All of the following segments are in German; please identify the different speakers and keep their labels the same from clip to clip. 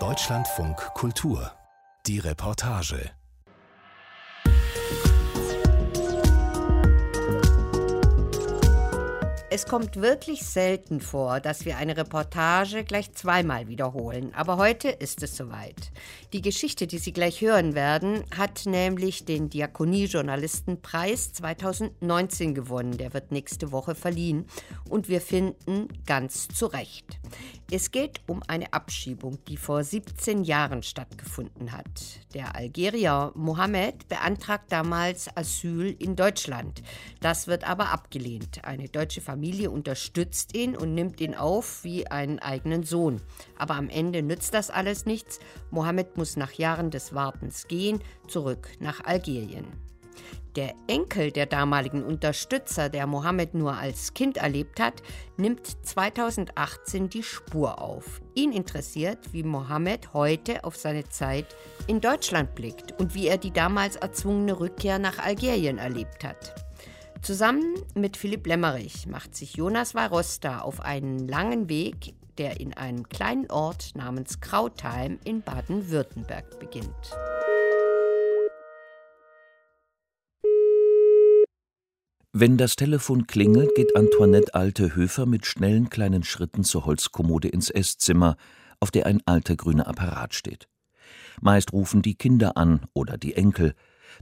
Speaker 1: Deutschlandfunk Kultur. Die Reportage.
Speaker 2: Es kommt wirklich selten vor, dass wir eine Reportage gleich zweimal wiederholen, aber heute ist es soweit. Die Geschichte, die Sie gleich hören werden, hat nämlich den Diakonie-Journalistenpreis 2019 gewonnen. Der wird nächste Woche verliehen und wir finden ganz zu Recht. Es geht um eine Abschiebung, die vor 17 Jahren stattgefunden hat. Der Algerier Mohammed beantragt damals Asyl in Deutschland. Das wird aber abgelehnt. Eine deutsche Familie unterstützt ihn und nimmt ihn auf wie einen eigenen Sohn. Aber am Ende nützt das alles nichts. Mohammed muss nach Jahren des Wartens gehen, zurück nach Algerien. Der Enkel der damaligen Unterstützer, der Mohammed nur als Kind erlebt hat, nimmt 2018 die Spur auf. Ihn interessiert, wie Mohammed heute auf seine Zeit in Deutschland blickt und wie er die damals erzwungene Rückkehr nach Algerien erlebt hat. Zusammen mit Philipp Lemmerich macht sich Jonas Warosta auf einen langen Weg, der in einem kleinen Ort namens Krautheim in Baden-Württemberg beginnt.
Speaker 3: Wenn das Telefon klingelt, geht Antoinette Alte-Höfer mit schnellen kleinen Schritten zur Holzkommode ins Esszimmer, auf der ein alter grüner Apparat steht. Meist rufen die Kinder an oder die Enkel.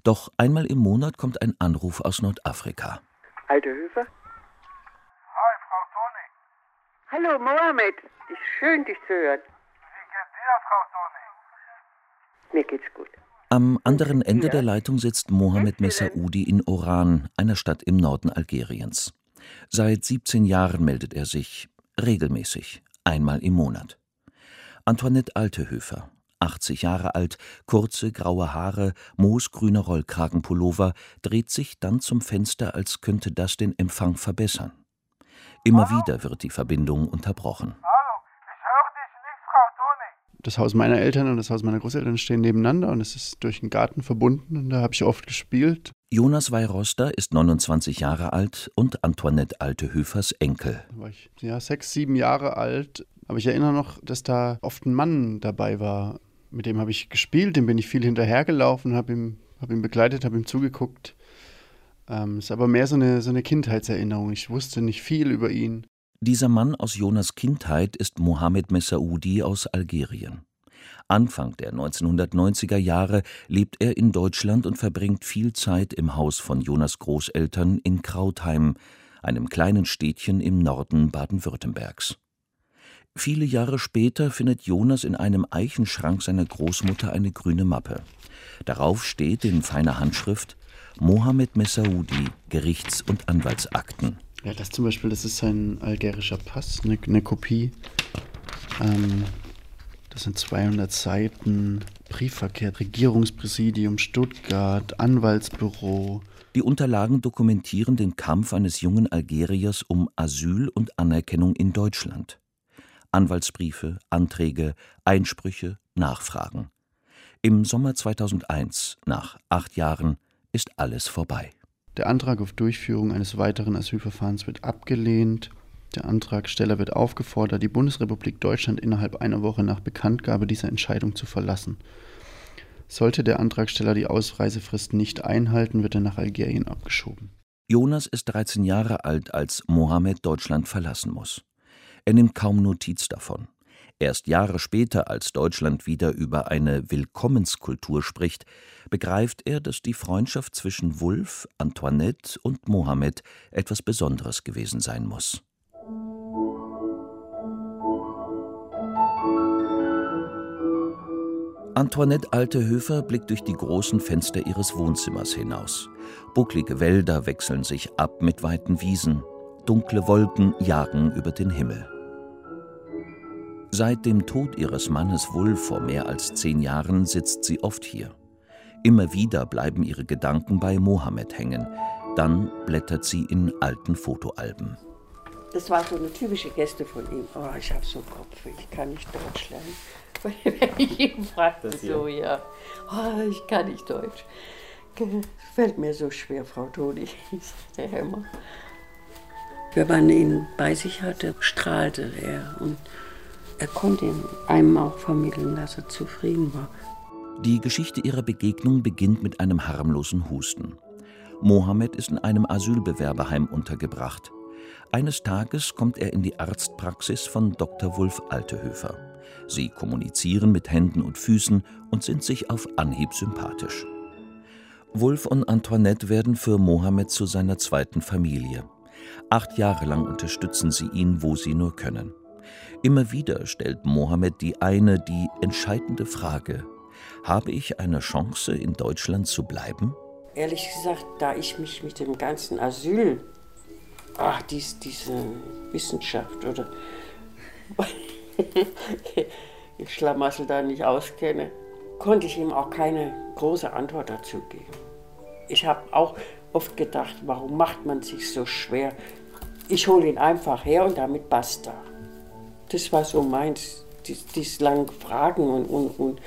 Speaker 3: Doch einmal im Monat kommt ein Anruf aus Nordafrika.
Speaker 4: Alte Höfer?
Speaker 5: Hi, Frau Toni.
Speaker 4: Hallo, Mohammed. Ist schön, dich zu hören.
Speaker 5: Wie geht's dir, Frau Toni?
Speaker 4: Mir geht's gut.
Speaker 3: Am anderen Ende der Leitung sitzt Mohamed Messaoudi in Oran, einer Stadt im Norden Algeriens. Seit 17 Jahren meldet er sich, regelmäßig, einmal im Monat. Antoinette Altehöfer, 80 Jahre alt, kurze graue Haare, moosgrüner Rollkragenpullover, dreht sich dann zum Fenster, als könnte das den Empfang verbessern. Immer wieder wird die Verbindung unterbrochen.
Speaker 6: Das Haus meiner Eltern und das Haus meiner Großeltern stehen nebeneinander und es ist durch einen Garten verbunden und da habe ich oft gespielt.
Speaker 3: Jonas Weiroster ist 29 Jahre alt und Antoinette Altehöfers Enkel.
Speaker 6: Da war ich ja sechs, sieben Jahre alt, aber ich erinnere noch, dass da oft ein Mann dabei war. Mit dem habe ich gespielt, dem bin ich viel hinterhergelaufen, habe ihn, hab ihn begleitet, habe ihm zugeguckt. Ähm, ist aber mehr so eine, so eine Kindheitserinnerung. Ich wusste nicht viel über ihn.
Speaker 3: Dieser Mann aus Jonas Kindheit ist Mohamed Messaoudi aus Algerien. Anfang der 1990er Jahre lebt er in Deutschland und verbringt viel Zeit im Haus von Jonas Großeltern in Krautheim, einem kleinen Städtchen im Norden Baden-Württembergs. Viele Jahre später findet Jonas in einem Eichenschrank seiner Großmutter eine grüne Mappe. Darauf steht in feiner Handschrift Mohamed Messaoudi, Gerichts- und Anwaltsakten.
Speaker 6: Ja, das zum Beispiel, das ist sein algerischer Pass, eine, eine Kopie. Ähm, das sind 200 Seiten Briefverkehr, Regierungspräsidium Stuttgart, Anwaltsbüro.
Speaker 3: Die Unterlagen dokumentieren den Kampf eines jungen Algeriers um Asyl und Anerkennung in Deutschland. Anwaltsbriefe, Anträge, Einsprüche, Nachfragen. Im Sommer 2001, nach acht Jahren, ist alles vorbei.
Speaker 6: Der Antrag auf Durchführung eines weiteren Asylverfahrens wird abgelehnt. Der Antragsteller wird aufgefordert, die Bundesrepublik Deutschland innerhalb einer Woche nach Bekanntgabe dieser Entscheidung zu verlassen. Sollte der Antragsteller die Ausreisefrist nicht einhalten, wird er nach Algerien abgeschoben.
Speaker 3: Jonas ist 13 Jahre alt, als Mohammed Deutschland verlassen muss. Er nimmt kaum Notiz davon. Erst Jahre später, als Deutschland wieder über eine Willkommenskultur spricht, begreift er, dass die Freundschaft zwischen Wulf, Antoinette und Mohammed etwas Besonderes gewesen sein muss. Antoinette Altehöfer blickt durch die großen Fenster ihres Wohnzimmers hinaus. Bucklige Wälder wechseln sich ab mit weiten Wiesen. Dunkle Wolken jagen über den Himmel. Seit dem Tod ihres Mannes Wulf vor mehr als zehn Jahren sitzt sie oft hier. Immer wieder bleiben ihre Gedanken bei Mohammed hängen. Dann blättert sie in alten Fotoalben.
Speaker 4: Das war so eine typische Geste von ihm. Oh, ich habe so Kopf, ich kann nicht Deutsch lernen. Wenn ich ihn fragte, so, ja. Oh, ich kann nicht Deutsch. Fällt mir so schwer, Frau Toni, hieß er immer. Wenn man ihn bei sich hatte, strahlte er und er konnte einem auch vermitteln, dass er zufrieden war.
Speaker 3: Die Geschichte ihrer Begegnung beginnt mit einem harmlosen Husten. Mohammed ist in einem Asylbewerberheim untergebracht. Eines Tages kommt er in die Arztpraxis von Dr. Wulf Altehöfer. Sie kommunizieren mit Händen und Füßen und sind sich auf Anhieb sympathisch. Wulf und Antoinette werden für Mohammed zu seiner zweiten Familie. Acht Jahre lang unterstützen sie ihn, wo sie nur können. Immer wieder stellt Mohammed die eine, die entscheidende Frage: Habe ich eine Chance, in Deutschland zu bleiben?
Speaker 4: Ehrlich gesagt, da ich mich mit dem ganzen Asyl, ach, dies, diese Wissenschaft oder ich Schlamassel da nicht auskenne, konnte ich ihm auch keine große Antwort dazu geben. Ich habe auch oft gedacht, warum macht man sich so schwer? Ich hole ihn einfach her und damit basta. Das war so meins, dies, dies lange Fragen und, und, und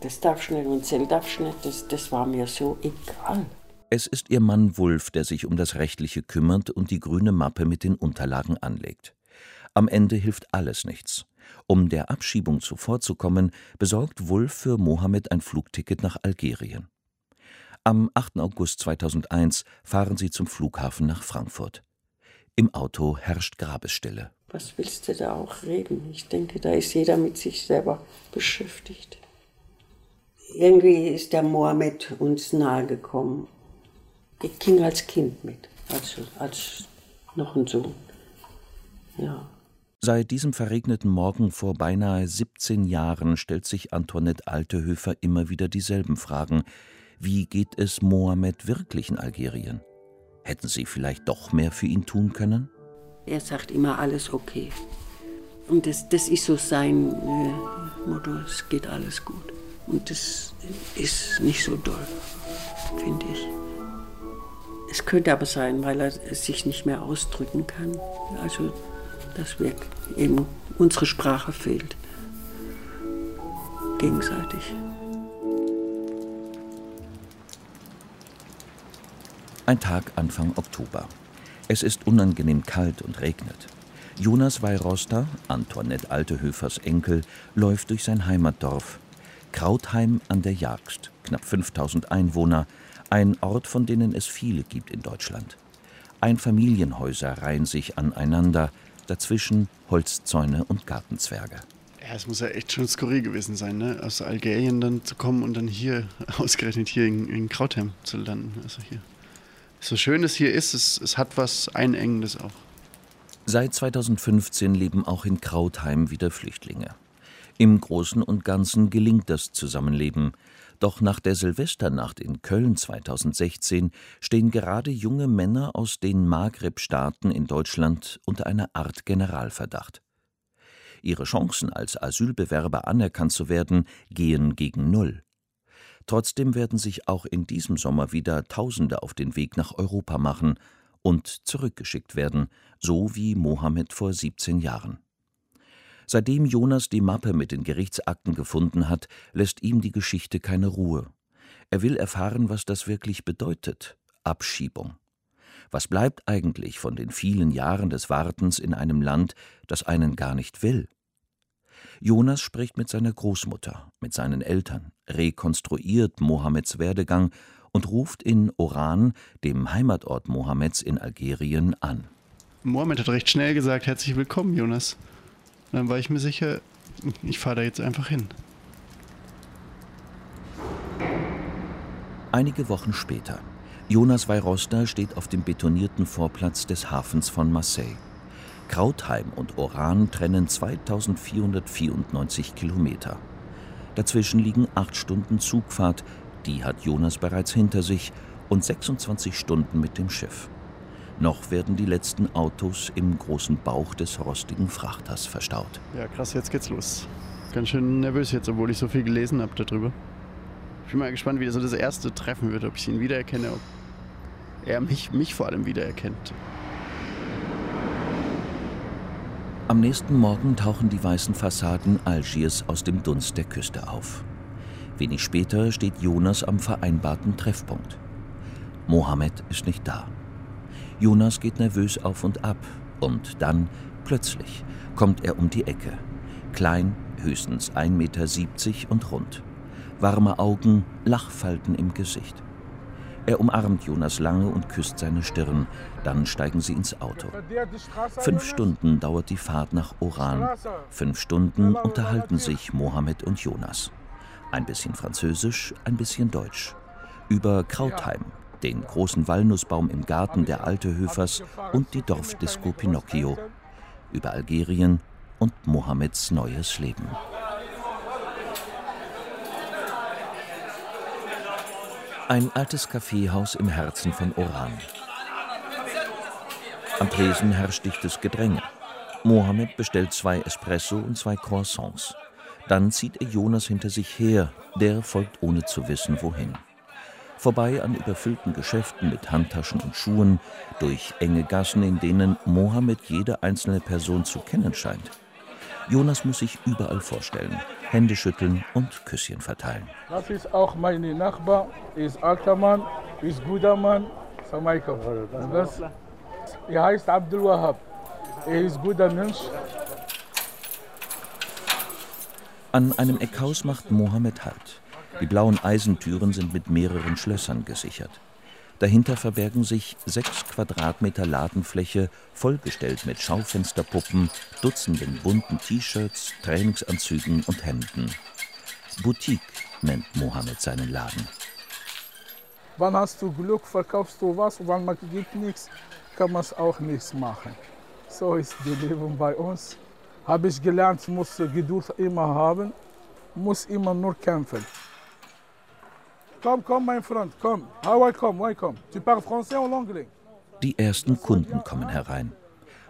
Speaker 4: das darfst du nicht und das darfst du nicht, das, das war mir so egal.
Speaker 3: Es ist ihr Mann Wulf, der sich um das Rechtliche kümmert und die grüne Mappe mit den Unterlagen anlegt. Am Ende hilft alles nichts. Um der Abschiebung zuvorzukommen, besorgt Wulf für Mohammed ein Flugticket nach Algerien. Am 8. August 2001 fahren sie zum Flughafen nach Frankfurt. Im Auto herrscht Grabesstille.
Speaker 4: Was willst du da auch reden? Ich denke, da ist jeder mit sich selber beschäftigt. Irgendwie ist der Mohammed uns nahegekommen. Ich ging als Kind mit, als, als noch ein Sohn. Ja.
Speaker 3: Seit diesem verregneten Morgen vor beinahe 17 Jahren stellt sich Antoinette Altehöfer immer wieder dieselben Fragen. Wie geht es Mohammed wirklich in Algerien? Hätten Sie vielleicht doch mehr für ihn tun können?
Speaker 4: Er sagt immer alles okay. Und das, das ist so sein äh, Motto, es geht alles gut. Und das ist nicht so doll, finde ich. Es könnte aber sein, weil er sich nicht mehr ausdrücken kann. Also dass wir eben unsere Sprache fehlt. Gegenseitig.
Speaker 3: Ein Tag Anfang Oktober. Es ist unangenehm kalt und regnet. Jonas Weiroster, Antoinette Altehöfers Enkel, läuft durch sein Heimatdorf. Krautheim an der Jagst, knapp 5000 Einwohner, ein Ort, von denen es viele gibt in Deutschland. Einfamilienhäuser reihen sich aneinander, dazwischen Holzzäune und Gartenzwerge.
Speaker 6: Ja, es muss ja echt schon skurril gewesen sein, ne? aus Algerien dann zu kommen und dann hier, ausgerechnet hier in, in Krautheim zu landen. Also hier. So schön es hier ist, es, es hat was Einengendes auch.
Speaker 3: Seit 2015 leben auch in Krautheim wieder Flüchtlinge. Im Großen und Ganzen gelingt das Zusammenleben. Doch nach der Silvesternacht in Köln 2016 stehen gerade junge Männer aus den Maghreb-Staaten in Deutschland unter einer Art Generalverdacht. Ihre Chancen, als Asylbewerber anerkannt zu werden, gehen gegen Null. Trotzdem werden sich auch in diesem Sommer wieder Tausende auf den Weg nach Europa machen und zurückgeschickt werden, so wie Mohammed vor 17 Jahren. Seitdem Jonas die Mappe mit den Gerichtsakten gefunden hat, lässt ihm die Geschichte keine Ruhe. Er will erfahren, was das wirklich bedeutet Abschiebung. Was bleibt eigentlich von den vielen Jahren des Wartens in einem Land, das einen gar nicht will? Jonas spricht mit seiner Großmutter, mit seinen Eltern, rekonstruiert Mohammeds Werdegang und ruft in Oran, dem Heimatort Mohammeds in Algerien, an.
Speaker 6: Mohammed hat recht schnell gesagt: Herzlich willkommen, Jonas dann war ich mir sicher, ich fahre da jetzt einfach hin.
Speaker 3: Einige Wochen später. Jonas Weiroster steht auf dem betonierten Vorplatz des Hafens von Marseille. Krautheim und Oran trennen 2494 Kilometer. Dazwischen liegen acht Stunden Zugfahrt, die hat Jonas bereits hinter sich, und 26 Stunden mit dem Schiff. Noch werden die letzten Autos im großen Bauch des rostigen Frachters verstaut.
Speaker 6: Ja, krass, jetzt geht's los. Ganz schön nervös jetzt, obwohl ich so viel gelesen habe darüber. Ich bin mal gespannt, wie das so das erste Treffen wird, ob ich ihn wiedererkenne, ob er mich, mich vor allem wiedererkennt.
Speaker 3: Am nächsten Morgen tauchen die weißen Fassaden Algiers aus dem Dunst der Küste auf. Wenig später steht Jonas am vereinbarten Treffpunkt. Mohammed ist nicht da. Jonas geht nervös auf und ab und dann, plötzlich, kommt er um die Ecke. Klein, höchstens 1,70 Meter und rund. Warme Augen, Lachfalten im Gesicht. Er umarmt Jonas lange und küsst seine Stirn. Dann steigen sie ins Auto. Fünf Stunden dauert die Fahrt nach Oran. Fünf Stunden unterhalten sich Mohammed und Jonas. Ein bisschen Französisch, ein bisschen Deutsch. Über Krautheim, den großen Walnussbaum im Garten der Altehöfers und die Dorfdisco Pinocchio. Über Algerien und Mohammeds neues Leben. Ein altes Kaffeehaus im Herzen von Oran. Am Tresen herrscht dichtes Gedränge. Mohammed bestellt zwei Espresso und zwei Croissants. Dann zieht er Jonas hinter sich her. Der folgt ohne zu wissen, wohin. Vorbei an überfüllten Geschäften mit Handtaschen und Schuhen, durch enge Gassen, in denen Mohammed jede einzelne Person zu kennen scheint. Jonas muss sich überall vorstellen, Hände schütteln und Küsschen verteilen.
Speaker 5: Das ist auch mein Nachbar, ist alter Mann, ist guter Mann. Das, er heißt Abdul Wahab. Er ist guter Mensch.
Speaker 3: An einem Eckhaus macht Mohammed Halt. Die blauen Eisentüren sind mit mehreren Schlössern gesichert. Dahinter verbergen sich sechs Quadratmeter Ladenfläche, vollgestellt mit Schaufensterpuppen, Dutzenden bunten T-Shirts, Trainingsanzügen und Hemden. Boutique nennt Mohammed seinen Laden.
Speaker 5: Wann hast du Glück, verkaufst du was, wann gibt nichts, kann man auch nichts machen. So ist das Leben bei uns. Habe ich gelernt, muss Geduld immer haben, muss immer nur kämpfen. Komm, komm, mein Freund, komm. How welcome, welcome. Tu parles français ou l'anglais?
Speaker 3: Die ersten Kunden kommen herein.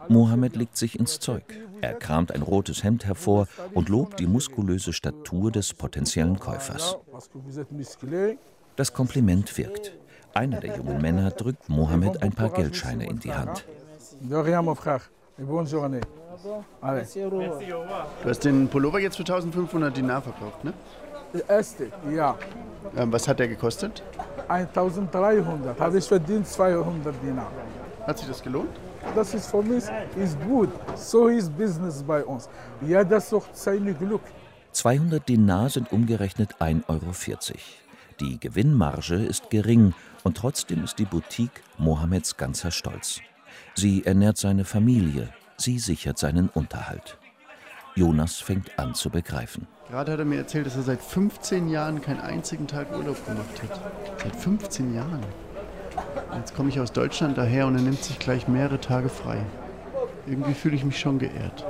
Speaker 3: Mohammed legt sich ins Zeug. Er kramt ein rotes Hemd hervor und lobt die muskulöse Statur des potenziellen Käufers. Das Kompliment wirkt. Einer der jungen Männer drückt Mohammed ein paar Geldscheine in die Hand.
Speaker 6: Du hast den Pullover jetzt für 1500 Dinar verkauft, ne?
Speaker 5: Der erste, ja.
Speaker 6: Ähm, was hat der gekostet?
Speaker 5: 1300. Habe ich verdient 200 Dinar.
Speaker 6: Hat sich das gelohnt?
Speaker 5: Das ist für mich ist gut. So ist Business bei uns. Jeder sucht sein Glück.
Speaker 3: 200 Dinar sind umgerechnet 1,40 Euro. Die Gewinnmarge ist gering und trotzdem ist die Boutique Mohammeds ganzer Stolz. Sie ernährt seine Familie, sie sichert seinen Unterhalt. Jonas fängt an zu begreifen.
Speaker 6: Gerade hat er mir erzählt, dass er seit 15 Jahren keinen einzigen Tag Urlaub gemacht hat. Seit 15 Jahren. Jetzt komme ich aus Deutschland daher und er nimmt sich gleich mehrere Tage frei. Irgendwie fühle ich mich schon geehrt.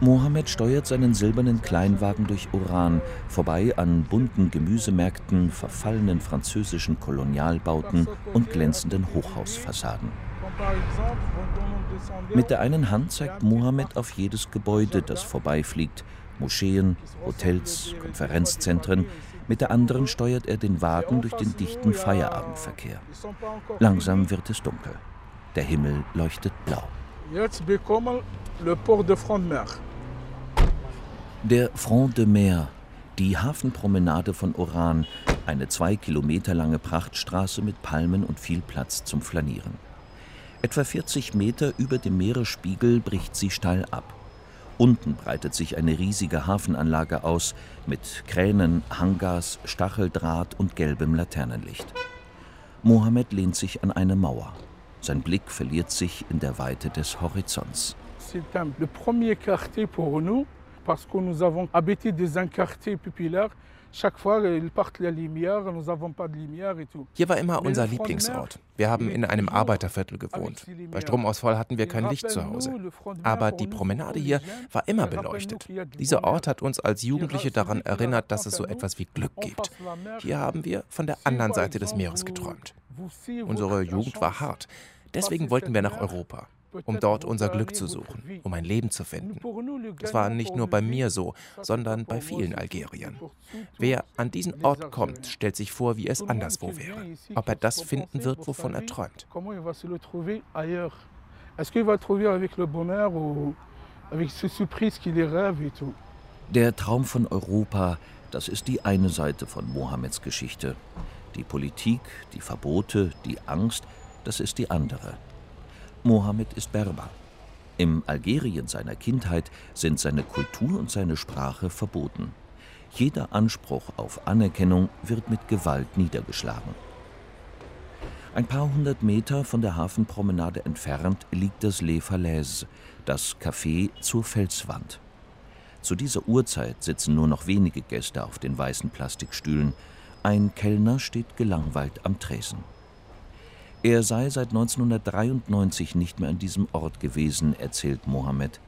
Speaker 3: Mohammed steuert seinen silbernen Kleinwagen durch Oran, vorbei an bunten Gemüsemärkten, verfallenen französischen Kolonialbauten und glänzenden Hochhausfassaden. Mit der einen Hand zeigt Mohammed auf jedes Gebäude, das vorbeifliegt, Moscheen, Hotels, Konferenzzentren. Mit der anderen steuert er den Wagen durch den dichten Feierabendverkehr. Langsam wird es dunkel. Der Himmel leuchtet blau.
Speaker 5: Jetzt bekommen le Port de Front de Mer.
Speaker 3: Der Front de Mer, die Hafenpromenade von Oran, eine zwei Kilometer lange Prachtstraße mit Palmen und viel Platz zum Flanieren. Etwa 40 Meter über dem Meeresspiegel bricht sie steil ab. Unten breitet sich eine riesige Hafenanlage aus mit Kränen, Hangars, Stacheldraht und gelbem Laternenlicht. Mohammed lehnt sich an eine Mauer. Sein Blick verliert sich in der Weite des Horizonts.
Speaker 7: Hier war immer unser Lieblingsort. Wir haben in einem Arbeiterviertel gewohnt. Bei Stromausfall hatten wir kein Licht zu Hause. Aber die Promenade hier war immer beleuchtet. Dieser Ort hat uns als Jugendliche daran erinnert, dass es so etwas wie Glück gibt. Hier haben wir von der anderen Seite des Meeres geträumt. Unsere Jugend war hart. Deswegen wollten wir nach Europa, um dort unser Glück zu suchen, um ein Leben zu finden. Das war nicht nur bei mir so, sondern bei vielen Algeriern. Wer an diesen Ort kommt, stellt sich vor, wie es anderswo wäre. Ob er das finden wird, wovon er träumt.
Speaker 3: Der Traum von Europa, das ist die eine Seite von Mohammeds Geschichte. Die Politik, die Verbote, die Angst, das ist die andere. Mohammed ist Berber. Im Algerien seiner Kindheit sind seine Kultur und seine Sprache verboten. Jeder Anspruch auf Anerkennung wird mit Gewalt niedergeschlagen. Ein paar hundert Meter von der Hafenpromenade entfernt liegt das Les Falaises, das Café zur Felswand. Zu dieser Uhrzeit sitzen nur noch wenige Gäste auf den weißen Plastikstühlen. Ein Kellner steht gelangweilt am Tresen. Er sei seit 1993 nicht mehr an diesem Ort gewesen, erzählt Mohammed.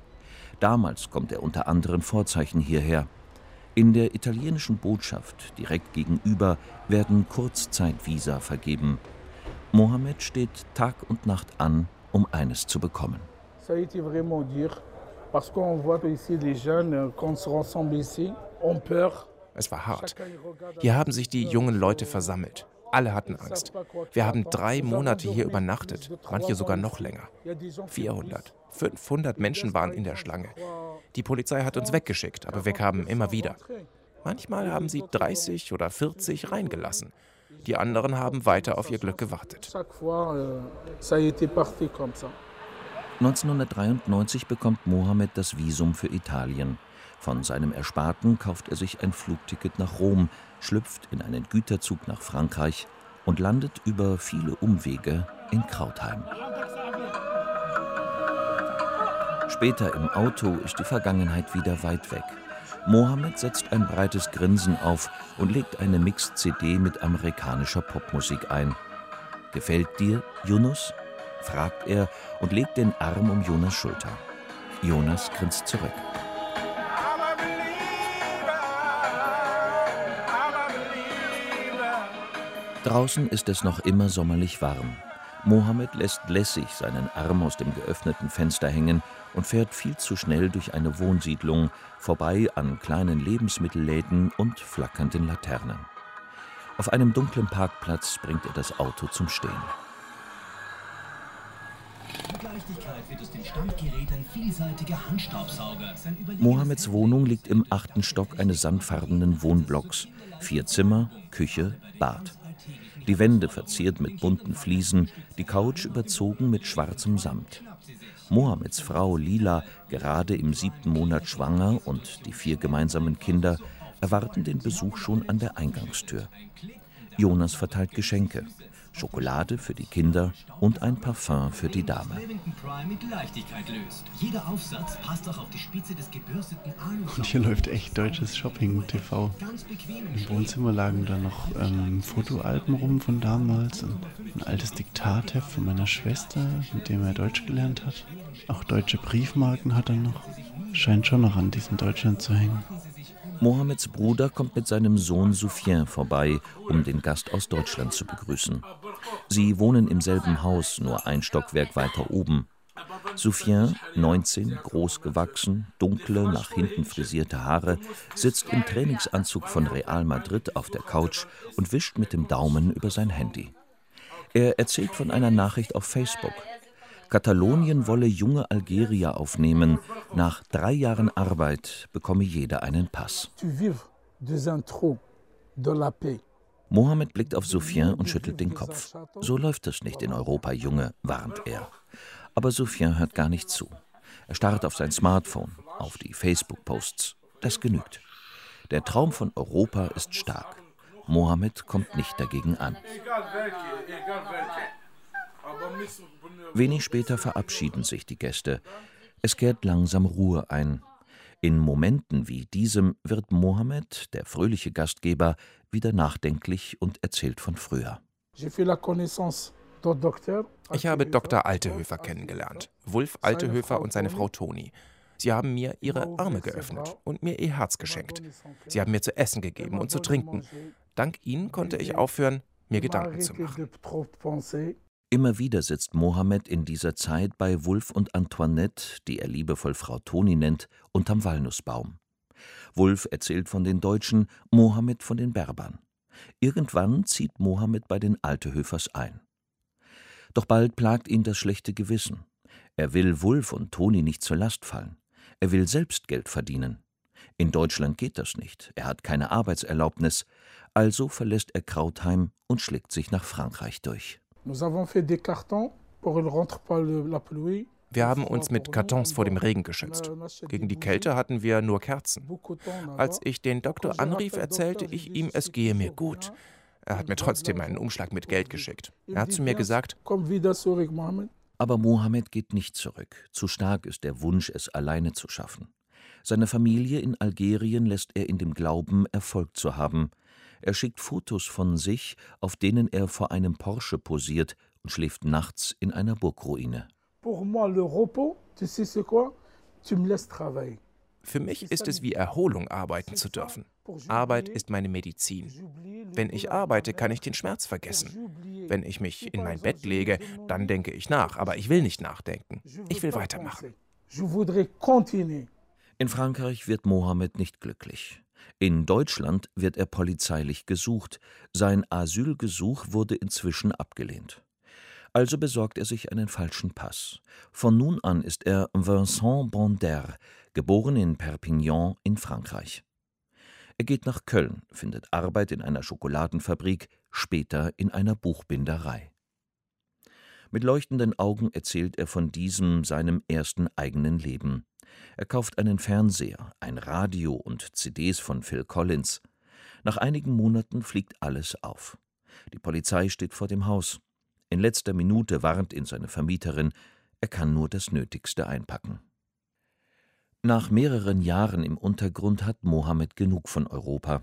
Speaker 3: Damals kommt er unter anderen Vorzeichen hierher. In der italienischen Botschaft direkt gegenüber werden Kurzzeitvisa vergeben. Mohammed steht Tag und Nacht an, um eines zu bekommen.
Speaker 7: Es war hart. Hier haben sich die jungen Leute versammelt. Alle hatten Angst. Wir haben drei Monate hier übernachtet, manche sogar noch länger. 400, 500 Menschen waren in der Schlange. Die Polizei hat uns weggeschickt, aber wir kamen immer wieder. Manchmal haben sie 30 oder 40 reingelassen. Die anderen haben weiter auf ihr Glück gewartet.
Speaker 3: 1993 bekommt Mohammed das Visum für Italien. Von seinem Ersparten kauft er sich ein Flugticket nach Rom, schlüpft in einen Güterzug nach Frankreich und landet über viele Umwege in Krautheim. Später im Auto ist die Vergangenheit wieder weit weg. Mohammed setzt ein breites Grinsen auf und legt eine Mix-CD mit amerikanischer Popmusik ein. Gefällt dir, Yunus? fragt er und legt den Arm um Jonas Schulter. Jonas grinst zurück. Draußen ist es noch immer sommerlich warm. Mohammed lässt lässig seinen Arm aus dem geöffneten Fenster hängen und fährt viel zu schnell durch eine Wohnsiedlung, vorbei an kleinen Lebensmittelläden und flackernden Laternen. Auf einem dunklen Parkplatz bringt er das Auto zum Stehen. Mohammeds Wohnung liegt im achten Stock eines sandfarbenen Wohnblocks. Vier Zimmer, Küche, Bad. Die Wände verziert mit bunten Fliesen, die Couch überzogen mit schwarzem Samt. Mohammeds Frau Lila, gerade im siebten Monat schwanger, und die vier gemeinsamen Kinder erwarten den Besuch schon an der Eingangstür. Jonas verteilt Geschenke. Schokolade für die Kinder und ein Parfum für die Dame.
Speaker 6: Und hier läuft echt deutsches Shopping-TV. Im Wohnzimmer lagen da noch ähm, Fotoalben rum von damals und ein altes Diktatheft von meiner Schwester, mit dem er Deutsch gelernt hat. Auch deutsche Briefmarken hat er noch. Scheint schon noch an diesem Deutschland zu hängen.
Speaker 3: Mohammeds Bruder kommt mit seinem Sohn Soufien vorbei, um den Gast aus Deutschland zu begrüßen. Sie wohnen im selben Haus, nur ein Stockwerk weiter oben. Soufien, 19, groß gewachsen, dunkle, nach hinten frisierte Haare, sitzt im Trainingsanzug von Real Madrid auf der Couch und wischt mit dem Daumen über sein Handy. Er erzählt von einer Nachricht auf Facebook. Katalonien wolle junge Algerier aufnehmen. Nach drei Jahren Arbeit bekomme jeder einen Pass. Mohammed blickt auf Soufien und schüttelt den Kopf. So läuft es nicht in Europa, Junge, warnt er. Aber Soufien hört gar nicht zu. Er starrt auf sein Smartphone, auf die Facebook-Posts. Das genügt. Der Traum von Europa ist stark. Mohammed kommt nicht dagegen an. Wenig später verabschieden sich die Gäste. Es kehrt langsam Ruhe ein. In Momenten wie diesem wird Mohammed, der fröhliche Gastgeber, wieder nachdenklich und erzählt von früher.
Speaker 7: Ich habe Dr. Altehöfer kennengelernt, Wulf Altehöfer und seine Frau Toni. Sie haben mir ihre Arme geöffnet und mir ihr Herz geschenkt. Sie haben mir zu essen gegeben und zu trinken. Dank ihnen konnte ich aufhören, mir Gedanken zu machen.
Speaker 3: Immer wieder sitzt Mohammed in dieser Zeit bei Wulf und Antoinette, die er liebevoll Frau Toni nennt, unterm Walnussbaum. Wulf erzählt von den Deutschen, Mohammed von den Berbern. Irgendwann zieht Mohammed bei den Altehöfers ein. Doch bald plagt ihn das schlechte Gewissen. Er will Wulf und Toni nicht zur Last fallen. Er will selbst Geld verdienen. In Deutschland geht das nicht. Er hat keine Arbeitserlaubnis. Also verlässt er Krautheim und schlägt sich nach Frankreich durch.
Speaker 7: Wir haben uns mit Kartons vor dem Regen geschützt. Gegen die Kälte hatten wir nur Kerzen. Als ich den Doktor anrief, erzählte ich ihm, es gehe mir gut. Er hat mir trotzdem einen Umschlag mit Geld geschickt. Er hat zu mir gesagt,
Speaker 5: komm wieder zurück, Mohammed.
Speaker 3: Aber Mohammed geht nicht zurück. Zu stark ist der Wunsch, es alleine zu schaffen. Seine Familie in Algerien lässt er in dem Glauben, Erfolg zu haben. Er schickt Fotos von sich, auf denen er vor einem Porsche posiert und schläft nachts in einer Burgruine.
Speaker 7: Für mich ist es wie Erholung, arbeiten zu dürfen. Arbeit ist meine Medizin. Wenn ich arbeite, kann ich den Schmerz vergessen. Wenn ich mich in mein Bett lege, dann denke ich nach, aber ich will nicht nachdenken. Ich will weitermachen.
Speaker 3: In Frankreich wird Mohammed nicht glücklich. In Deutschland wird er polizeilich gesucht. Sein Asylgesuch wurde inzwischen abgelehnt. Also besorgt er sich einen falschen Pass. Von nun an ist er Vincent Bonder, geboren in Perpignan in Frankreich. Er geht nach Köln, findet Arbeit in einer Schokoladenfabrik, später in einer Buchbinderei. Mit leuchtenden Augen erzählt er von diesem seinem ersten eigenen Leben. Er kauft einen Fernseher, ein Radio und CDs von Phil Collins. Nach einigen Monaten fliegt alles auf. Die Polizei steht vor dem Haus. In letzter Minute warnt ihn seine Vermieterin, er kann nur das Nötigste einpacken. Nach mehreren Jahren im Untergrund hat Mohammed genug von Europa.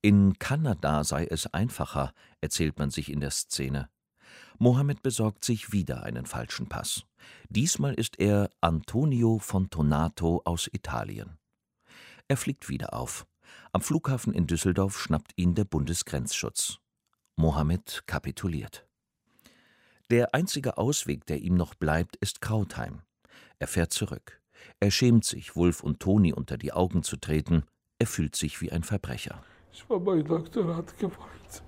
Speaker 3: In Kanada sei es einfacher, erzählt man sich in der Szene. Mohammed besorgt sich wieder einen falschen Pass. Diesmal ist er Antonio Fontonato aus Italien. Er fliegt wieder auf. Am Flughafen in Düsseldorf schnappt ihn der Bundesgrenzschutz. Mohammed kapituliert. Der einzige Ausweg, der ihm noch bleibt, ist Krautheim. Er fährt zurück. Er schämt sich, Wulf und Toni unter die Augen zu treten. Er fühlt sich wie ein Verbrecher.
Speaker 5: Ich war bei Doktor, hat geweint.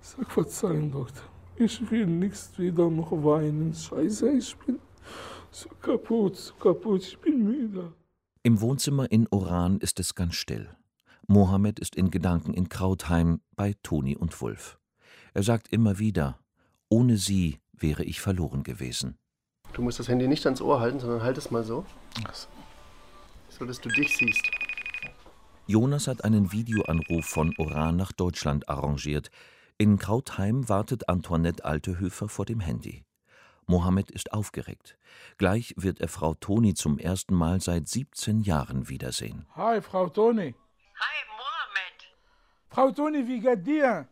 Speaker 5: Sag Verzeihung, Doktor. Ich will nichts wieder noch weinen. Scheiße, ich bin so kaputt, so kaputt, ich bin müde.
Speaker 3: Im Wohnzimmer in Oran ist es ganz still. Mohammed ist in Gedanken in Krautheim bei Toni und Wulf. Er sagt immer wieder, ohne sie wäre ich verloren gewesen.
Speaker 6: Du musst das Handy nicht ans Ohr halten, sondern halt es mal so. So, dass du dich siehst.
Speaker 3: Jonas hat einen Videoanruf von Oran nach Deutschland arrangiert. In Krautheim wartet Antoinette Altehöfer vor dem Handy. Mohammed ist aufgeregt. Gleich wird er Frau Toni zum ersten Mal seit 17 Jahren wiedersehen.
Speaker 5: Hi, Frau Toni.
Speaker 8: Hi, Mohammed.
Speaker 5: Frau Toni, wie geht dir?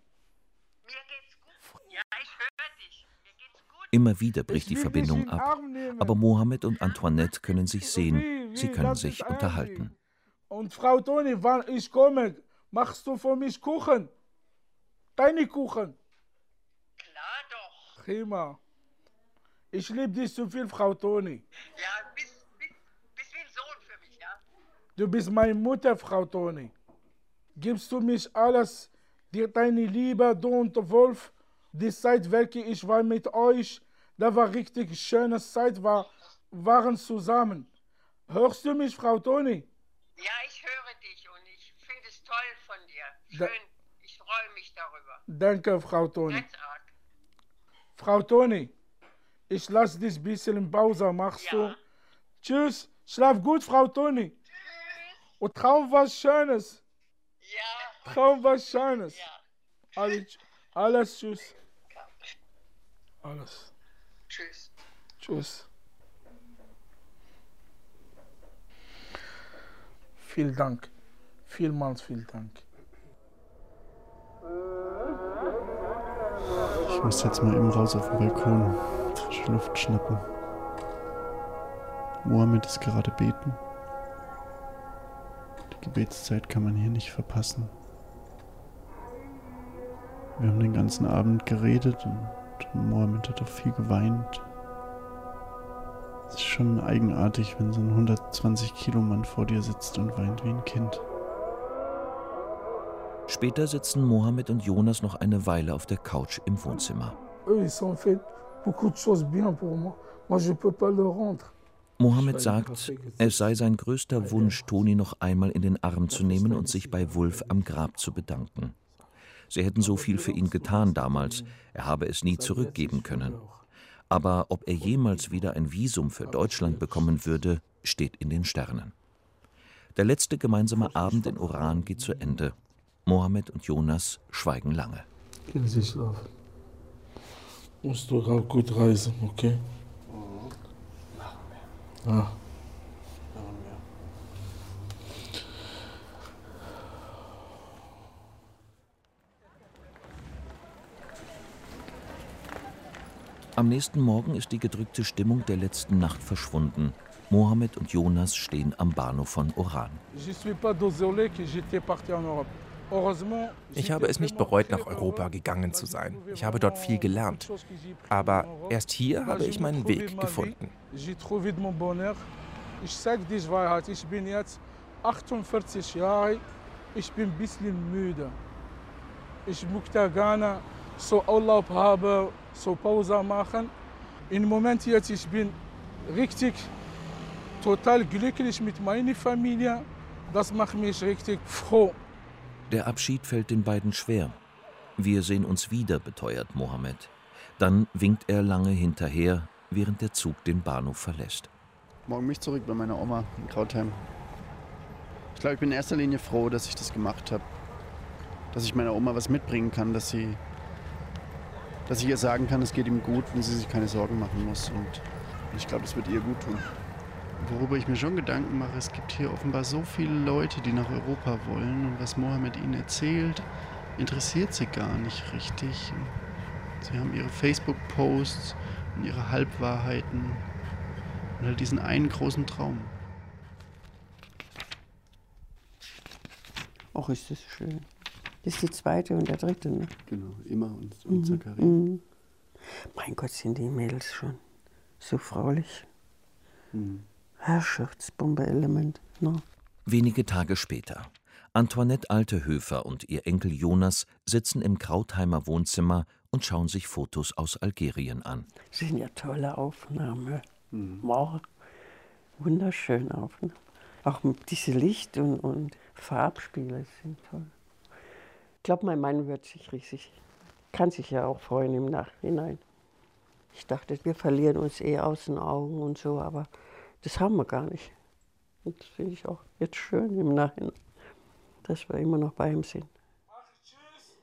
Speaker 3: Immer wieder bricht die Verbindung ab. Aber Mohammed und Antoinette können sich sehen, sie können sich unterhalten.
Speaker 5: Und Frau Toni, wann ich komme, machst du für mich Kuchen? Deine Kuchen?
Speaker 8: Klar doch.
Speaker 5: Prima. Ich liebe dich so viel, Frau Toni.
Speaker 8: Ja, bist, bist, bist wie ein Sohn für mich, ja?
Speaker 5: Du bist meine Mutter, Frau Toni. Gibst du mich alles, dir deine Liebe, du und Wolf, die Zeit, welche ich war mit euch, da war richtig schöne Zeit, war, waren zusammen. Hörst du mich, Frau Toni?
Speaker 8: Ja, ich höre dich und ich finde es toll von dir. Schön, da,
Speaker 5: Danke, Frau Toni.
Speaker 8: Ganz arg.
Speaker 5: Frau Toni, ich lasse dich ein bisschen in Pause, machst ja. du? Tschüss, schlaf gut, Frau Toni.
Speaker 8: Tschüss.
Speaker 5: Und Traum was Schönes.
Speaker 8: Ja.
Speaker 5: Traum was Schönes.
Speaker 8: Ja.
Speaker 5: Alles, alles tschüss. Alles.
Speaker 8: Tschüss.
Speaker 5: Tschüss. Vielen Dank. Vielmals vielen Dank.
Speaker 6: Ich muss jetzt mal eben raus auf den Balkon, frische Luft schnappen. Mohammed ist gerade beten. Die Gebetszeit kann man hier nicht verpassen. Wir haben den ganzen Abend geredet und Mohammed hat auch viel geweint. Es ist schon eigenartig, wenn so ein 120 Kilo Mann vor dir sitzt und weint wie ein Kind.
Speaker 3: Später sitzen Mohammed und Jonas noch eine Weile auf der Couch im Wohnzimmer. Mohammed sagt, es sei sein größter Wunsch, Toni noch einmal in den Arm zu nehmen und sich bei Wulf am Grab zu bedanken. Sie hätten so viel für ihn getan damals, er habe es nie zurückgeben können. Aber ob er jemals wieder ein Visum für Deutschland bekommen würde, steht in den Sternen. Der letzte gemeinsame Abend in Oran geht zu Ende. Mohammed und Jonas schweigen lange.
Speaker 5: Gehen Sie schlafen. Musst du auch gut reisen, okay? Ah.
Speaker 3: Am nächsten Morgen ist die gedrückte Stimmung der letzten Nacht verschwunden. Mohammed und Jonas stehen am Bahnhof von Oran.
Speaker 7: Ich habe es nicht bereut, nach Europa gegangen zu sein. Ich habe dort viel gelernt. Aber erst hier habe ich meinen Weg gefunden.
Speaker 5: Ich sage die Wahrheit, ich bin jetzt 48 Jahre, ich bin ein bisschen müde. Ich möchte gerne so Urlaub haben, so Pause machen. Im Moment jetzt, ich bin richtig total glücklich mit meiner Familie. Das macht mich richtig froh.
Speaker 3: Der Abschied fällt den beiden schwer. Wir sehen uns wieder, beteuert Mohammed. Dann winkt er lange hinterher, während der Zug den Bahnhof verlässt.
Speaker 6: Morgen mich zurück bei meiner Oma in Krautheim. Ich glaube, ich bin in erster Linie froh, dass ich das gemacht habe. Dass ich meiner Oma was mitbringen kann, dass sie dass ich ihr sagen kann, es geht ihm gut und sie sich keine Sorgen machen muss. Und ich glaube, das wird ihr gut tun. Worüber ich mir schon Gedanken mache, es gibt hier offenbar so viele Leute, die nach Europa wollen und was Mohammed ihnen erzählt, interessiert sie gar nicht richtig. Sie haben ihre Facebook-Posts und ihre Halbwahrheiten und halt diesen einen großen Traum.
Speaker 4: Ach, ist das schön. Das ist die zweite und der dritte, ne?
Speaker 6: Genau, Immer und, und
Speaker 4: Mhm,
Speaker 6: Zachariah.
Speaker 4: mhm. Mein Gott, sind die Mädels schon so fröhlich.
Speaker 6: Mhm.
Speaker 4: Herrschaftsbombe-Element. Ne?
Speaker 3: Wenige Tage später. Antoinette Altehöfer und ihr Enkel Jonas sitzen im Krautheimer Wohnzimmer und schauen sich Fotos aus Algerien an.
Speaker 4: Das sind ja tolle Aufnahmen.
Speaker 6: Mhm.
Speaker 4: Wow. Wunderschöne Aufnahmen. Auch diese Licht- und, und Farbspiele sind toll. Ich glaube, mein Mann wird sich riesig, kann sich ja auch freuen im Nachhinein. Ich dachte, wir verlieren uns eh aus den Augen und so, aber das haben wir gar nicht. Und das finde ich auch jetzt schön im Nachhinein, dass wir immer noch bei ihm sind.
Speaker 5: Tschüss.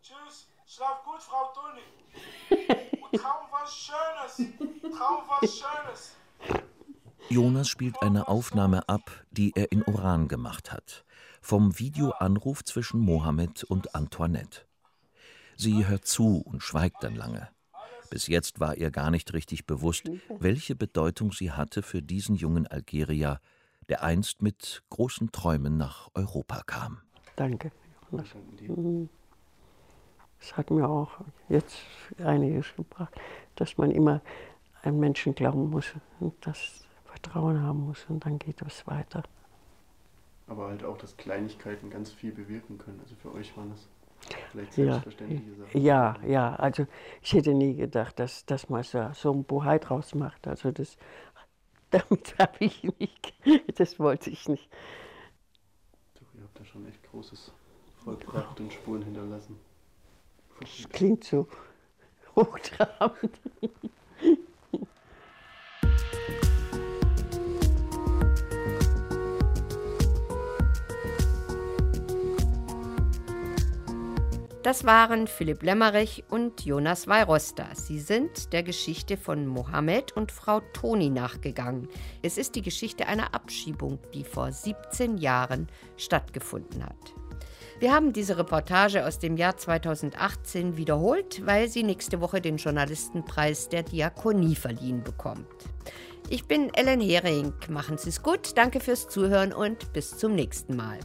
Speaker 5: Tschüss. Schlaf gut, Frau Toni. Und traum was Schönes. Traum was Schönes.
Speaker 3: Jonas spielt eine Aufnahme ab, die er in Oran gemacht hat. Vom Videoanruf zwischen Mohammed und Antoinette. Sie hört zu und schweigt dann lange. Bis jetzt war ihr gar nicht richtig bewusst, welche Bedeutung sie hatte für diesen jungen Algerier, der einst mit großen Träumen nach Europa kam.
Speaker 4: Danke. Mhm. Das hat mir auch jetzt einiges gebracht, dass man immer einem Menschen glauben muss und das Vertrauen haben muss und dann geht es weiter.
Speaker 6: Aber halt auch, dass Kleinigkeiten ganz viel bewirken können. Also für euch waren das vielleicht
Speaker 4: Ja,
Speaker 6: selbstverständliche Sachen.
Speaker 4: ja, ja, also ich hätte nie gedacht, dass, dass man so, so ein Bohai draus macht. Also das, damit habe ich nicht, das wollte ich nicht.
Speaker 6: Doch, ihr habt da schon echt Großes vollbracht und Spuren hinterlassen.
Speaker 4: Das klingt so hochtrabend.
Speaker 2: Das waren Philipp Lemmerich und Jonas Weiroster. Sie sind der Geschichte von Mohammed und Frau Toni nachgegangen. Es ist die Geschichte einer Abschiebung, die vor 17 Jahren stattgefunden hat. Wir haben diese Reportage aus dem Jahr 2018 wiederholt, weil sie nächste Woche den Journalistenpreis der Diakonie verliehen bekommt. Ich bin Ellen Hering. Machen Sie es gut, danke fürs Zuhören und bis zum nächsten Mal.